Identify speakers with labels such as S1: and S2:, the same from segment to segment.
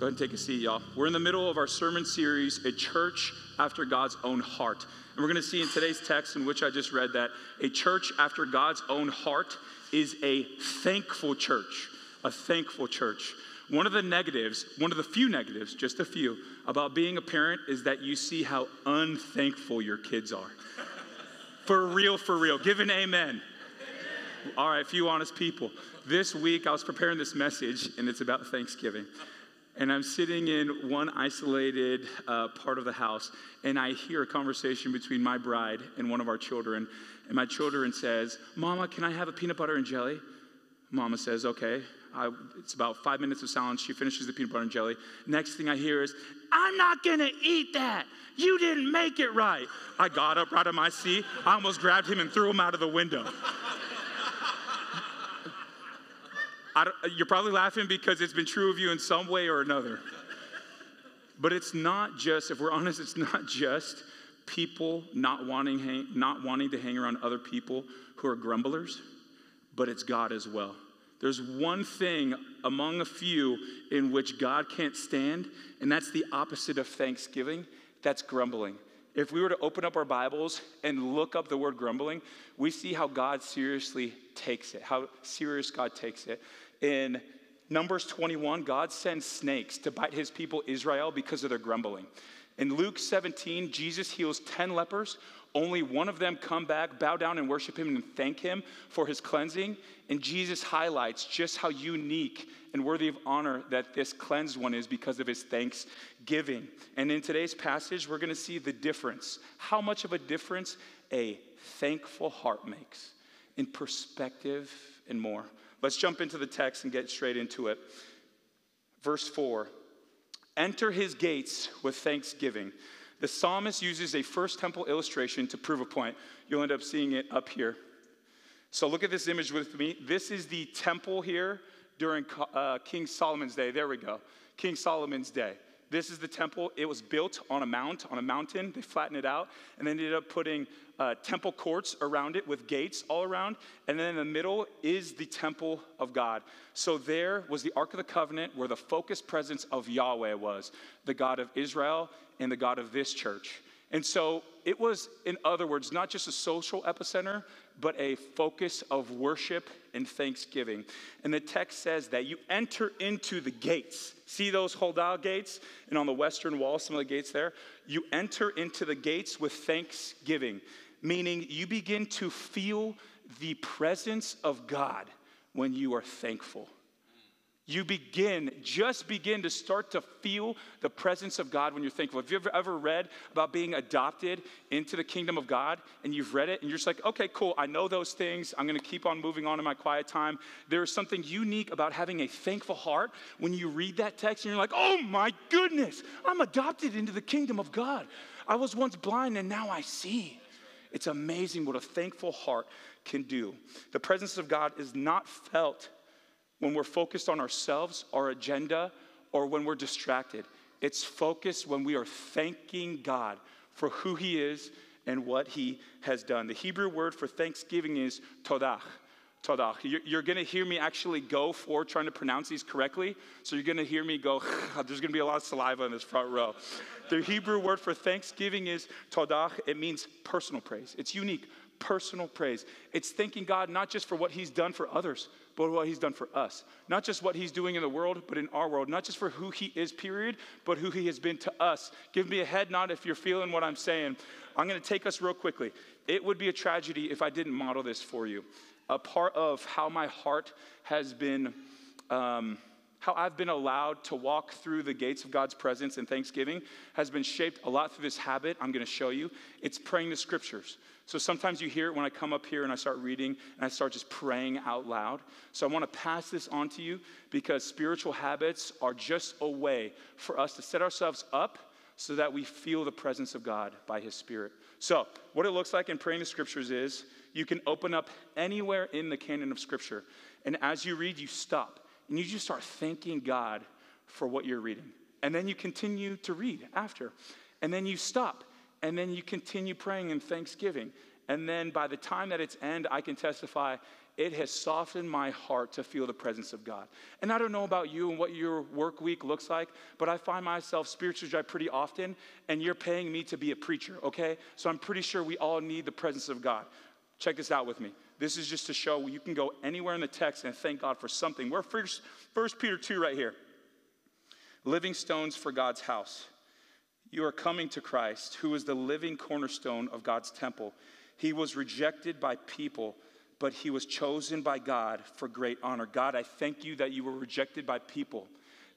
S1: Go ahead and take a seat, y'all. We're in the middle of our sermon series, A Church After God's Own Heart. And we're going to see in today's text, in which I just read, that a church after God's own heart is a thankful church. A thankful church. One of the negatives, one of the few negatives, just a few, about being a parent is that you see how unthankful your kids are. for real, for real. Give an amen. All right, a few honest people. This week I was preparing this message, and it's about Thanksgiving. And I'm sitting in one isolated uh, part of the house, and I hear a conversation between my bride and one of our children. And my children says, "Mama, can I have a peanut butter and jelly?" Mama says, "Okay." I, it's about five minutes of silence. She finishes the peanut butter and jelly. Next thing I hear is, I'm not gonna eat that. You didn't make it right. I got up out of my seat. I almost grabbed him and threw him out of the window. You're probably laughing because it's been true of you in some way or another. But it's not just, if we're honest, it's not just people not wanting, hang, not wanting to hang around other people who are grumblers, but it's God as well. There's one thing among a few in which God can't stand, and that's the opposite of thanksgiving that's grumbling. If we were to open up our Bibles and look up the word grumbling, we see how God seriously takes it, how serious God takes it. In Numbers 21, God sends snakes to bite his people Israel because of their grumbling. In Luke 17, Jesus heals 10 lepers. Only one of them come back, bow down, and worship him and thank him for his cleansing. And Jesus highlights just how unique and worthy of honor that this cleansed one is because of his thanksgiving. And in today's passage, we're going to see the difference how much of a difference a thankful heart makes in perspective and more. Let's jump into the text and get straight into it. Verse 4 Enter his gates with thanksgiving. The psalmist uses a first temple illustration to prove a point. You'll end up seeing it up here. So look at this image with me. This is the temple here during uh, King Solomon's day. There we go. King Solomon's day. This is the temple. It was built on a mount, on a mountain. They flattened it out and then ended up putting uh, temple courts around it with gates all around. And then in the middle is the temple of God. So there was the Ark of the Covenant where the focused presence of Yahweh was, the God of Israel and the God of this church. And so it was, in other words, not just a social epicenter, but a focus of worship and thanksgiving. And the text says that you enter into the gates. See those Huldah gates? And on the western wall, some of the gates there? You enter into the gates with thanksgiving, meaning you begin to feel the presence of God when you are thankful you begin, just begin to start to feel the presence of God when you're thankful. Have you ever, ever read about being adopted into the kingdom of God and you've read it and you're just like, okay, cool, I know those things. I'm going to keep on moving on in my quiet time. There is something unique about having a thankful heart when you read that text and you're like, oh my goodness, I'm adopted into the kingdom of God. I was once blind and now I see. It's amazing what a thankful heart can do. The presence of God is not felt when we're focused on ourselves, our agenda, or when we're distracted. It's focused when we are thanking God for who He is and what He has done. The Hebrew word for thanksgiving is todach. Todach. You're, going to hear me actually go for trying to pronounce these correctly. So you're going to hear me go, there's going to be a lot of saliva in this front row. The Hebrew word for thanksgiving is todach. It means personal praise. It's unique, personal praise. It's thanking God not just for what He's done for others, but what he's done for us. Not just what he's doing in the world, but in our world. Not just for who he is, period, but who he has been to us. Give me a head nod if you're feeling what I'm saying. I'm going to take us real quickly. It would be a tragedy if I didn't model this for you. A part of how my heart has been. Um, how I've been allowed to walk through the gates of God's presence and thanksgiving has been shaped a lot through this habit I'm going to show you. It's praying the scriptures. So sometimes you hear it when I come up here and I start reading and I start just praying out loud. So I want to pass this on to you because spiritual habits are just a way for us to set ourselves up so that we feel the presence of God by His Spirit. So, what it looks like in praying the scriptures is you can open up anywhere in the canon of scripture. And as you read, you stop and you just start thanking God for what you're reading. And then you continue to read after. And then you stop and then you continue praying in thanksgiving. And then by the time that it's end, I can testify it has softened my heart to feel the presence of God. And I don't know about you and what your work week looks like, but I find myself spiritually dry pretty often, and you're paying me to be a preacher, okay? So I'm pretty sure we all need the presence of God. Check this out with me. This is just to show you can go anywhere in the text and thank God for something. We're first, first Peter 2 right here. Living stones for God's house. You are coming to Christ, who is the living cornerstone of God's temple. He was rejected by people but he was chosen by God for great honor. God, I thank you that you were rejected by people,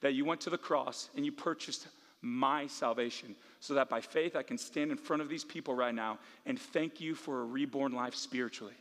S1: that you went to the cross and you purchased my salvation, so that by faith I can stand in front of these people right now and thank you for a reborn life spiritually.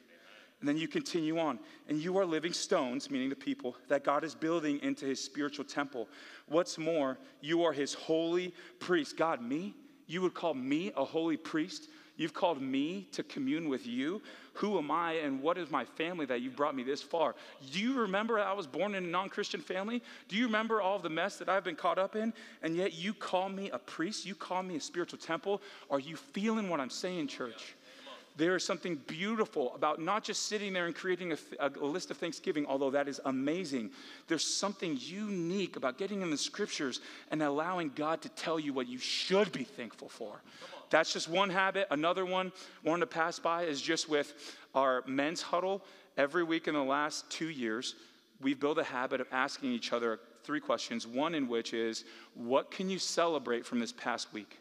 S1: And then you continue on, and you are living stones, meaning the people, that God is building into his spiritual temple. What's more, you are his holy priest. God, me? You would call me a holy priest? You've called me to commune with you. Who am I and what is my family that you brought me this far? Do you remember I was born in a non Christian family? Do you remember all the mess that I've been caught up in? And yet you call me a priest? You call me a spiritual temple? Are you feeling what I'm saying, church? There is something beautiful about not just sitting there and creating a, a, list of thanksgiving, although that is amazing. There's something unique about getting in the scriptures and allowing God to tell you what you should be thankful for. That's just one habit. Another one, one to pass by, is just with our men's huddle. Every week in the last two years, we've built a habit of asking each other three questions. One in which is, What can you celebrate from this past week?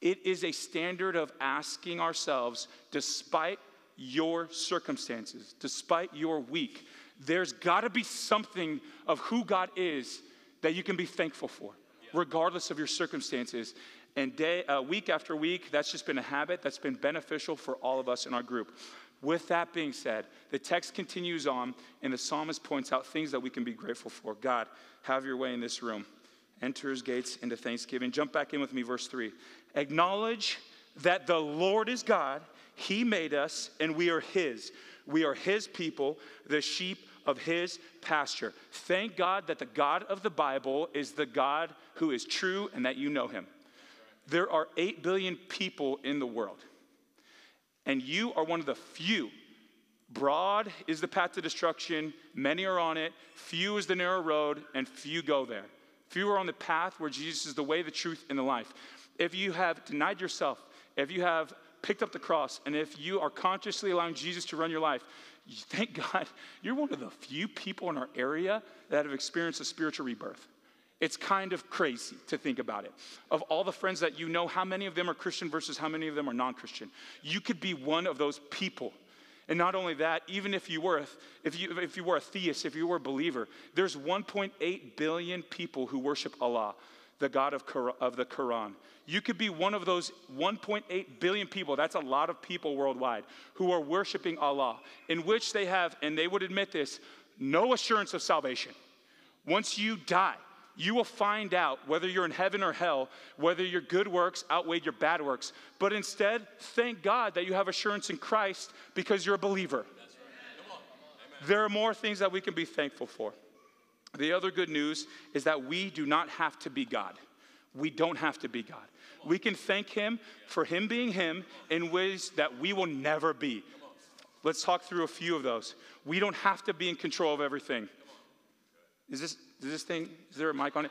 S1: It is a standard of asking ourselves, despite your circumstances, despite your week, there's got to be something of who God is that you can be thankful for, regardless of your circumstances. And day, uh, week after week, that's just been a habit that's been beneficial for all of us in our group. With that being said, the text continues on, and the psalmist points out things that we can be grateful for. God, have your way in this room. Enter his gates into thanksgiving. Jump back in with me, verse 3. Acknowledge that the Lord is God, He made us, and we are His. We are His people, the sheep of His pasture. Thank God that the God of the Bible is the God who is true and that you know Him. There are 8 billion people in the world, and you are one of the few. Broad is the path to destruction, many are on it, few is the narrow road, and few go there. Few are on the path where Jesus is the way, the truth, and the life if you have denied yourself, if you have picked up the cross, and if you are consciously allowing Jesus to run your life, thank God you're one of the few people in our area that have experienced a spiritual rebirth. It's kind of crazy to think about it. Of all the friends that you know, how many of them are Christian versus how many of them are non Christian? You could be one of those people. And not only that, even if you were a, if you, if you were a theist, if you were a believer, there's 1.8 billion people who worship Allah the God of, of the Quran. You could be one of those 1.8 billion people, that's a lot of people worldwide, who are worshiping Allah, in which they have, and they would admit this, no assurance of salvation. Once you die, you will find out whether you're in heaven or hell, whether your good works outweigh your bad works. But instead, thank God that you have assurance in Christ because you're a believer. There are more things that we can be thankful for. The other good news is that we do not have to be God. We don't have to be God. We can thank Him for Him being Him in ways that we will never be. Let's talk through a few of those. We don't have to be in control of everything. Is this, is this thing, is there a mic on it?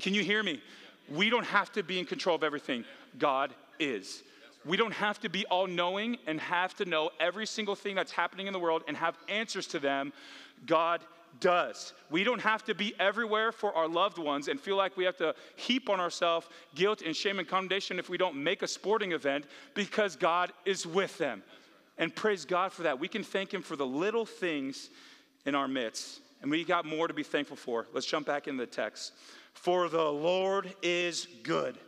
S1: Can you hear me? We don't have to be in control of everything. God is. We don't have to be all knowing and have to know every single thing that's happening in the world and have answers to them. God does. We don't have to be everywhere for our loved ones and feel like we have to heap on ourselves guilt and shame and condemnation if we don't make a sporting event because God is with them. And praise God for that. We can thank Him for the little things in our midst. And we got more to be thankful for. Let's jump back into the text. For the Lord is good.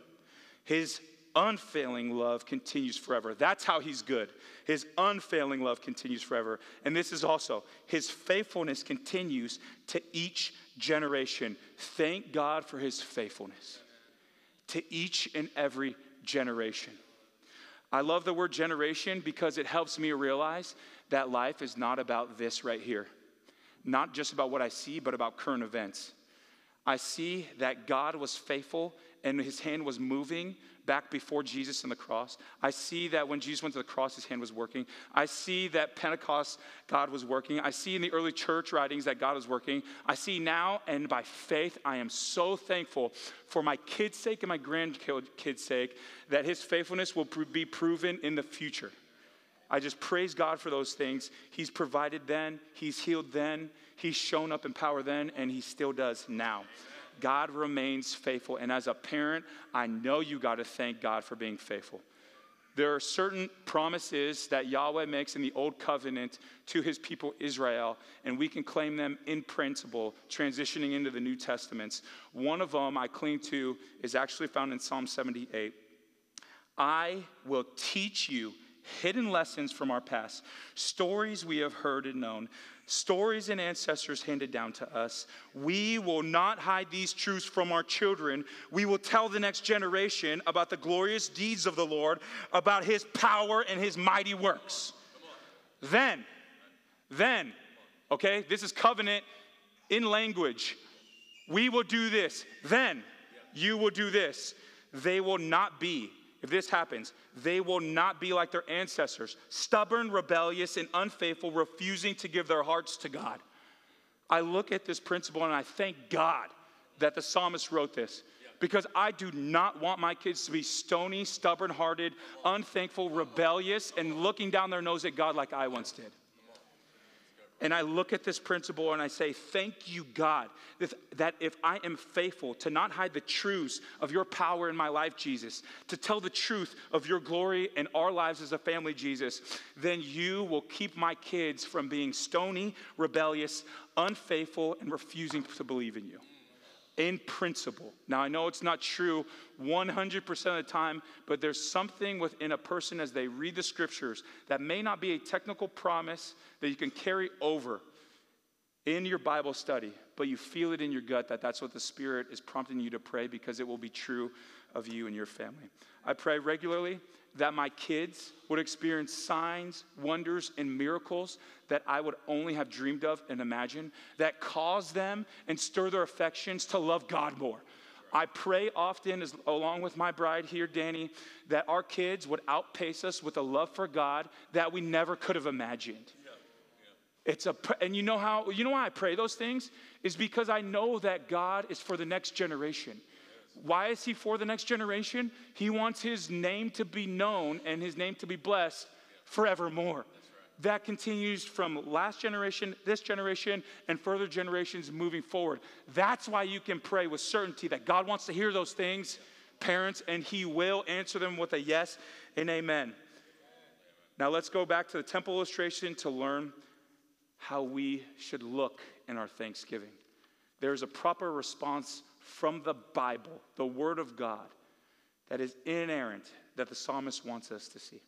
S1: His unfailing love continues forever. That's how he's good. His unfailing love continues forever. And this is also, his faithfulness continues to each generation. Thank God for his faithfulness to each and every generation. I love the word generation because it helps me realize that life is not about this right here, not just about what I see, but about current events. I see that God was faithful and his hand was moving back before Jesus on the cross. I see that when Jesus went to the cross, his hand was working. I see that Pentecost, God was working. I see in the early church writings that God was working. I see now, and by faith, I am so thankful for my kids' sake and my grandkids' sake that his faithfulness will be proven in the future. I just praise God for those things. He's provided then, He's healed then, He's shown up in power then, and He still does now. God remains faithful. And as a parent, I know you got to thank God for being faithful. There are certain promises that Yahweh makes in the Old Covenant to his people Israel, and we can claim them in principle, transitioning into the New Testaments. One of them I cling to is actually found in Psalm 78. I will teach you hidden lessons from our past, stories we have heard and known, stories and ancestors handed down to us. We will not hide these truths from our children. We will tell the next generation about the glorious deeds of the Lord, about his power and his mighty works. Then, then, okay, this is covenant in language. We will do this. Then you will do this. They will not be if this happens, they will not be like their ancestors, stubborn, rebellious, and unfaithful, refusing to give their hearts to God. I look at this principle and I thank God that the psalmist wrote this because I do not want my kids to be stony, stubborn hearted, unthankful, rebellious, and looking down their nose at God like I once did. And I look at this principle and I say, Thank you, God, that if I am faithful to not hide the truths of your power in my life, Jesus, to tell the truth of your glory in our lives as a family, Jesus, then you will keep my kids from being stony, rebellious, unfaithful, and refusing to believe in you in principle. Now, I know it's not true 100% of the time, but there's something within a person as they read the scriptures that may not be a technical promise that you can carry over in your Bible study, but you feel it in your gut that that's what the Spirit is prompting you to pray because it will be true of you and your family. I pray regularly that my kids would experience signs, wonders, and miracles that I would only have dreamed of and imagined that cause them and stir their affections to love God more. I pray often, as, along with my bride here, Danny, that our kids would outpace us with a love for God that we never could have imagined. It's a, and you know how, you know why I pray those things? Is because I know that God is for the next generation. Why is he for the next generation? He wants his name to be known and his name to be blessed forevermore. That continues from last generation, this generation, and further generations moving forward. That's why you can pray with certainty that God wants to hear those things, parents, and He will answer them with a yes and amen. Now let's go back to the temple illustration to learn how we should look in our thanksgiving. There's a proper response from the Bible, the Word of God, that is inerrant that the psalmist wants us to see.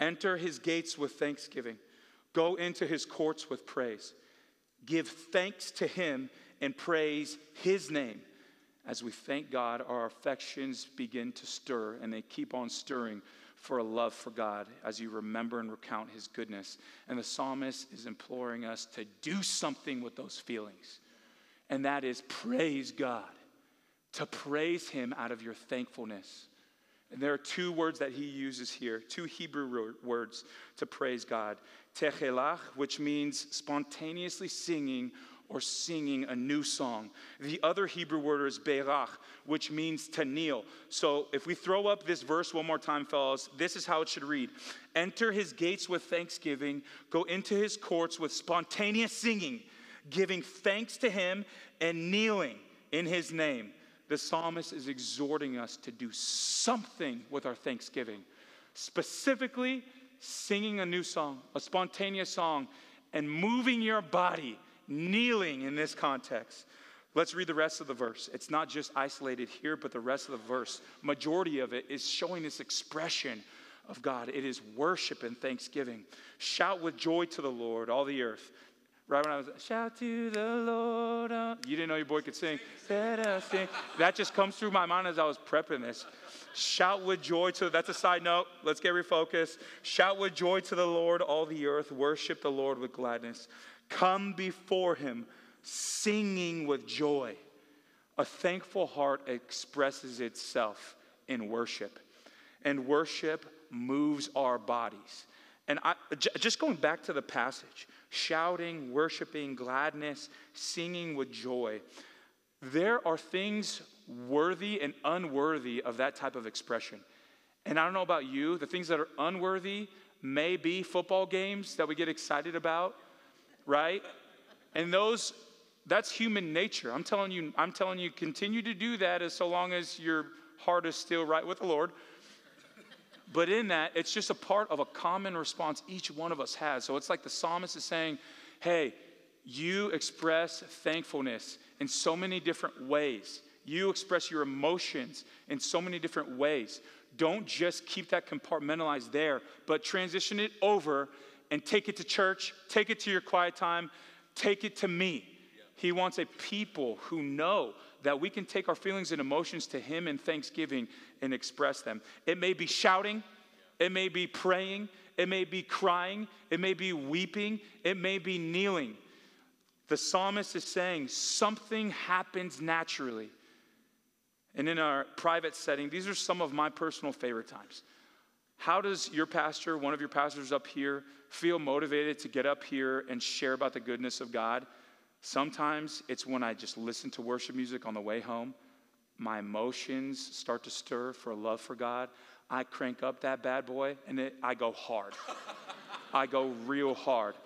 S1: Enter his gates with thanksgiving, go into his courts with praise. Give thanks to him and praise his name. As we thank God, our affections begin to stir, and they keep on stirring for a love for God as you remember and recount his goodness. And the psalmist is imploring us to do something with those feelings and that is praise God, to praise Him out of your thankfulness. And there are two words that he uses here, two Hebrew words to praise God. Techelach, which means spontaneously singing or singing a new song. The other Hebrew word is berach, which means to kneel. So if we throw up this verse one more time, fellas, this is how it should read Enter his gates with thanksgiving, go into his courts with spontaneous singing giving thanks to him and kneeling in his name. The psalmist is exhorting us to do something with our thanksgiving, specifically singing a new song, a spontaneous song, and moving your body, kneeling in this context. Let's read the rest of the verse. It's not just isolated here, but the rest of the verse, majority of it is showing this expression of God. It is worship and thanksgiving. Shout with joy to the Lord, all the earth. Right when I was, shout to the Lord. Uh, you didn't know your boy could sing. sing. That just comes through my mind as I was prepping this. Shout with joy to, that's a side note. Let's get refocused. Shout with joy to the Lord, all the earth. Worship the Lord with gladness. Come before him, singing with joy. A thankful heart expresses itself in worship, and worship moves our bodies. And I, just going back to the passage, shouting, worshiping, gladness, singing with joy, there are things worthy and unworthy of that type of expression. And I don't know about you, the things that are unworthy may be football games that we get excited about, right? And those that's human nature. I'm telling you, I'm telling you, continue to do that as so long as your heart is still right with the Lord. But in that, it's just a part of a common response each one of us has. So it's like the psalmist is saying, hey, you express thankfulness in so many different ways. You express your emotions in so many different ways. Don't just keep that compartmentalized there, but transition it over and take it to church, take it to your quiet time, take it to me. He wants a people who know that we can take our feelings and emotions to Him in thanksgiving and express them. It may be shouting, it may be praying, it may be crying, it may be weeping, it may be kneeling. The psalmist is saying something happens naturally. And in our private setting, these are some of my personal favorite times. How does your pastor, one of your pastors up here, feel motivated to get up here and share about the goodness of God? Sometimes it's when I just listen to worship music on the way home. My emotions start to stir for love for God. I crank up that bad boy and it, I go hard. I go real hard.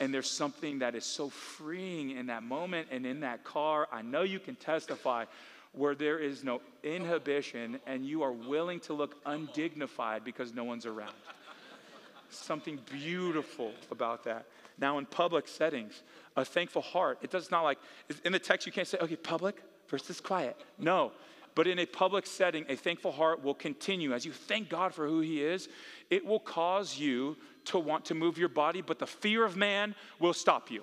S1: And there's something that is so freeing in that moment and in that car. I know you can testify where there is no inhibition and you are willing to look undignified because no one's around. Something beautiful about that. Now, in public settings, a thankful heart, it does not like, in the text, you can't say, okay, public versus quiet. No. But in a public setting, a thankful heart will continue. As you thank God for who He is, it will cause you to want to move your body, but the fear of man will stop you.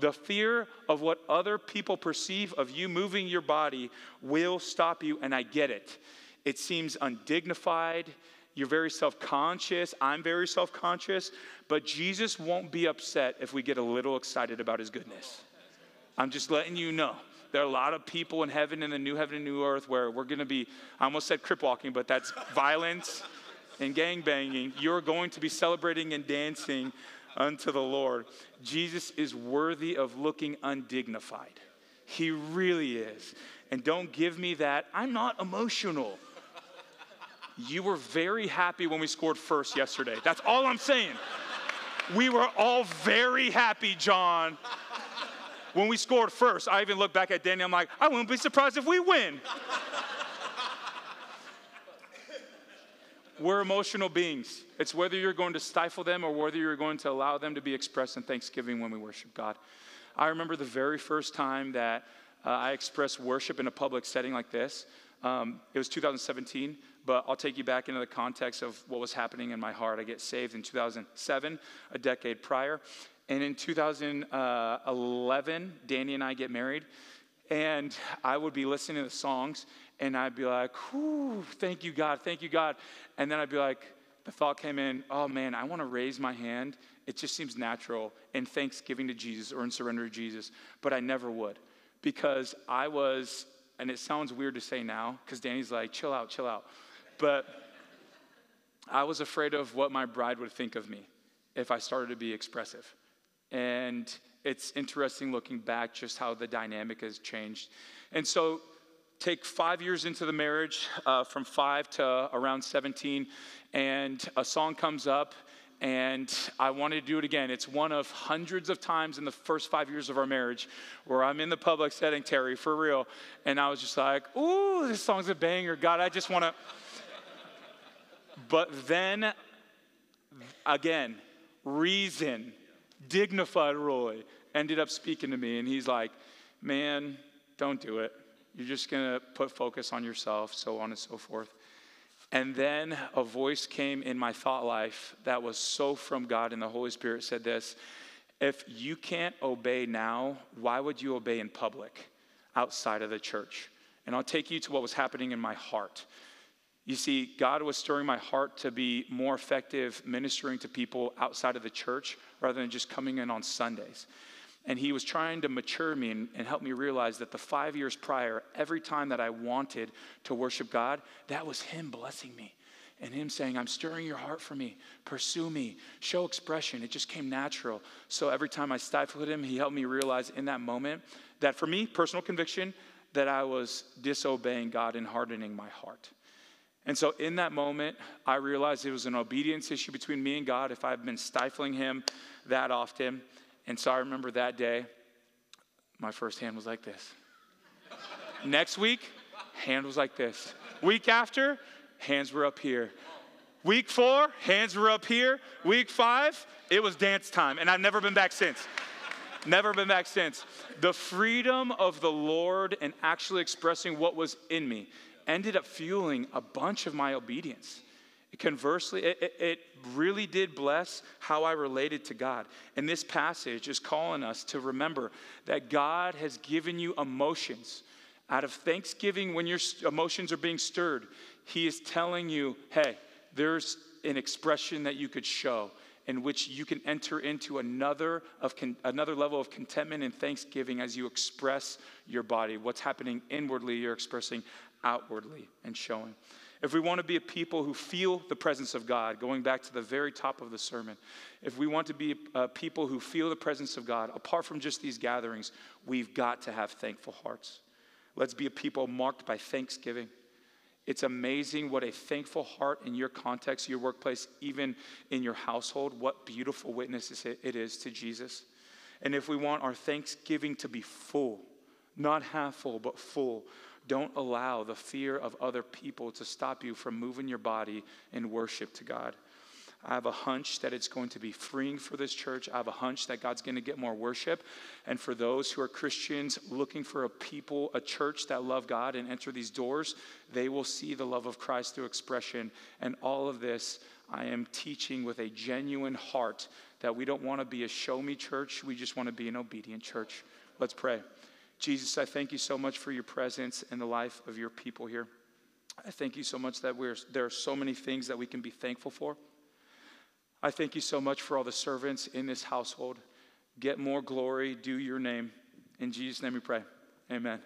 S1: The fear of what other people perceive of you moving your body will stop you, and I get it. It seems undignified. You're very self conscious. I'm very self conscious. But Jesus won't be upset if we get a little excited about his goodness. I'm just letting you know. There are a lot of people in heaven, in the new heaven and new earth, where we're going to be, I almost said crip walking, but that's violence and gang banging. You're going to be celebrating and dancing unto the Lord. Jesus is worthy of looking undignified. He really is. And don't give me that. I'm not emotional. You were very happy when we scored first yesterday. That's all I'm saying. We were all very happy, John. When we scored first, I even looked back at Danny. I'm like, I wouldn't be surprised if we win. We're emotional beings. It's whether you're going to stifle them or whether you're going to allow them to be expressed in thanksgiving when we worship God. I remember the very first time that uh, I expressed worship in a public setting like this. Um, it was 2017 but I'll take you back into the context of what was happening in my heart. I get saved in 2007, a decade prior. And in 2011, Danny and I get married. And I would be listening to the songs, and I'd be like, Whew, thank you, God, thank you, God. And then I'd be like, the thought came in, oh man, I want to raise my hand. It just seems natural in thanksgiving to Jesus or in surrender to Jesus, but I never would because I was, and it sounds weird to say now because Danny's like, chill out, chill out. But I was afraid of what my bride would think of me if I started to be expressive. And it's interesting looking back just how the dynamic has changed. And so, take five years into the marriage, uh, from five to around 17, and a song comes up, and I wanted to do it again. It's one of hundreds of times in the first five years of our marriage where I'm in the public setting, Terry, for real, and I was just like, ooh, this song's a banger. God, I just want to. But then again, reason, dignified Roy ended up speaking to me, and he's like, Man, don't do it. You're just going to put focus on yourself, so on and so forth. And then a voice came in my thought life that was so from God, and the Holy Spirit said this If you can't obey now, why would you obey in public outside of the church? And I'll take you to what was happening in my heart. You see, God was stirring my heart to be more effective ministering to people outside of the church rather than just coming in on Sundays. And he was trying to mature me and, and, help me realize that the five years prior, every time that I wanted to worship God, that was him blessing me and him saying, I'm stirring your heart for me, pursue me, show expression. It just came natural. So every time I stifled him, he helped me realize in that moment that for me, personal conviction, that I was disobeying God and hardening my heart. And so in that moment, I realized it was an obedience issue between me and God if I've been stifling him that often. And so I remember that day, my first hand was like this. Next week, hand was like this. Week after, hands were up here. Week four, hands were up here. Week five, it was dance time. And I've never been back since. never been back since. The freedom of the Lord and actually expressing what was in me ended up fueling a bunch of my obedience. Conversely, it, it, it, really did bless how I related to God. And this passage is calling us to remember that God has given you emotions. Out of thanksgiving, when your emotions are being stirred, He is telling you, hey, there's an expression that you could show in which you can enter into another, of con- another level of contentment and thanksgiving as you express your body. What's happening inwardly, you're expressing outwardly and showing. If we want to be a people who feel the presence of God, going back to the very top of the sermon, if we want to be a people who feel the presence of God, apart from just these gatherings, we've got to have thankful hearts. Let's be a people marked by thanksgiving. It's amazing what a thankful heart in your context, your workplace, even in your household, what beautiful witness it is to Jesus. And if we want our thanksgiving to be full, not half full, but full, don't allow the fear of other people to stop you from moving your body in worship to God. I have a hunch that it's going to be freeing for this church. I have a hunch that God's going to get more worship. And for those who are Christians looking for a people, a church that love God and enter these doors, they will see the love of Christ through expression. And all of this, I am teaching with a genuine heart that we don't want to be a show me church, we just want to be an obedient church. Let's pray. Jesus, I thank you so much for your presence in the life of your people here. I thank you so much that we're, there are so many things that we can be thankful for. I thank you so much for all the servants in this household. Get more glory, due your name. In Jesus' name we pray. Amen.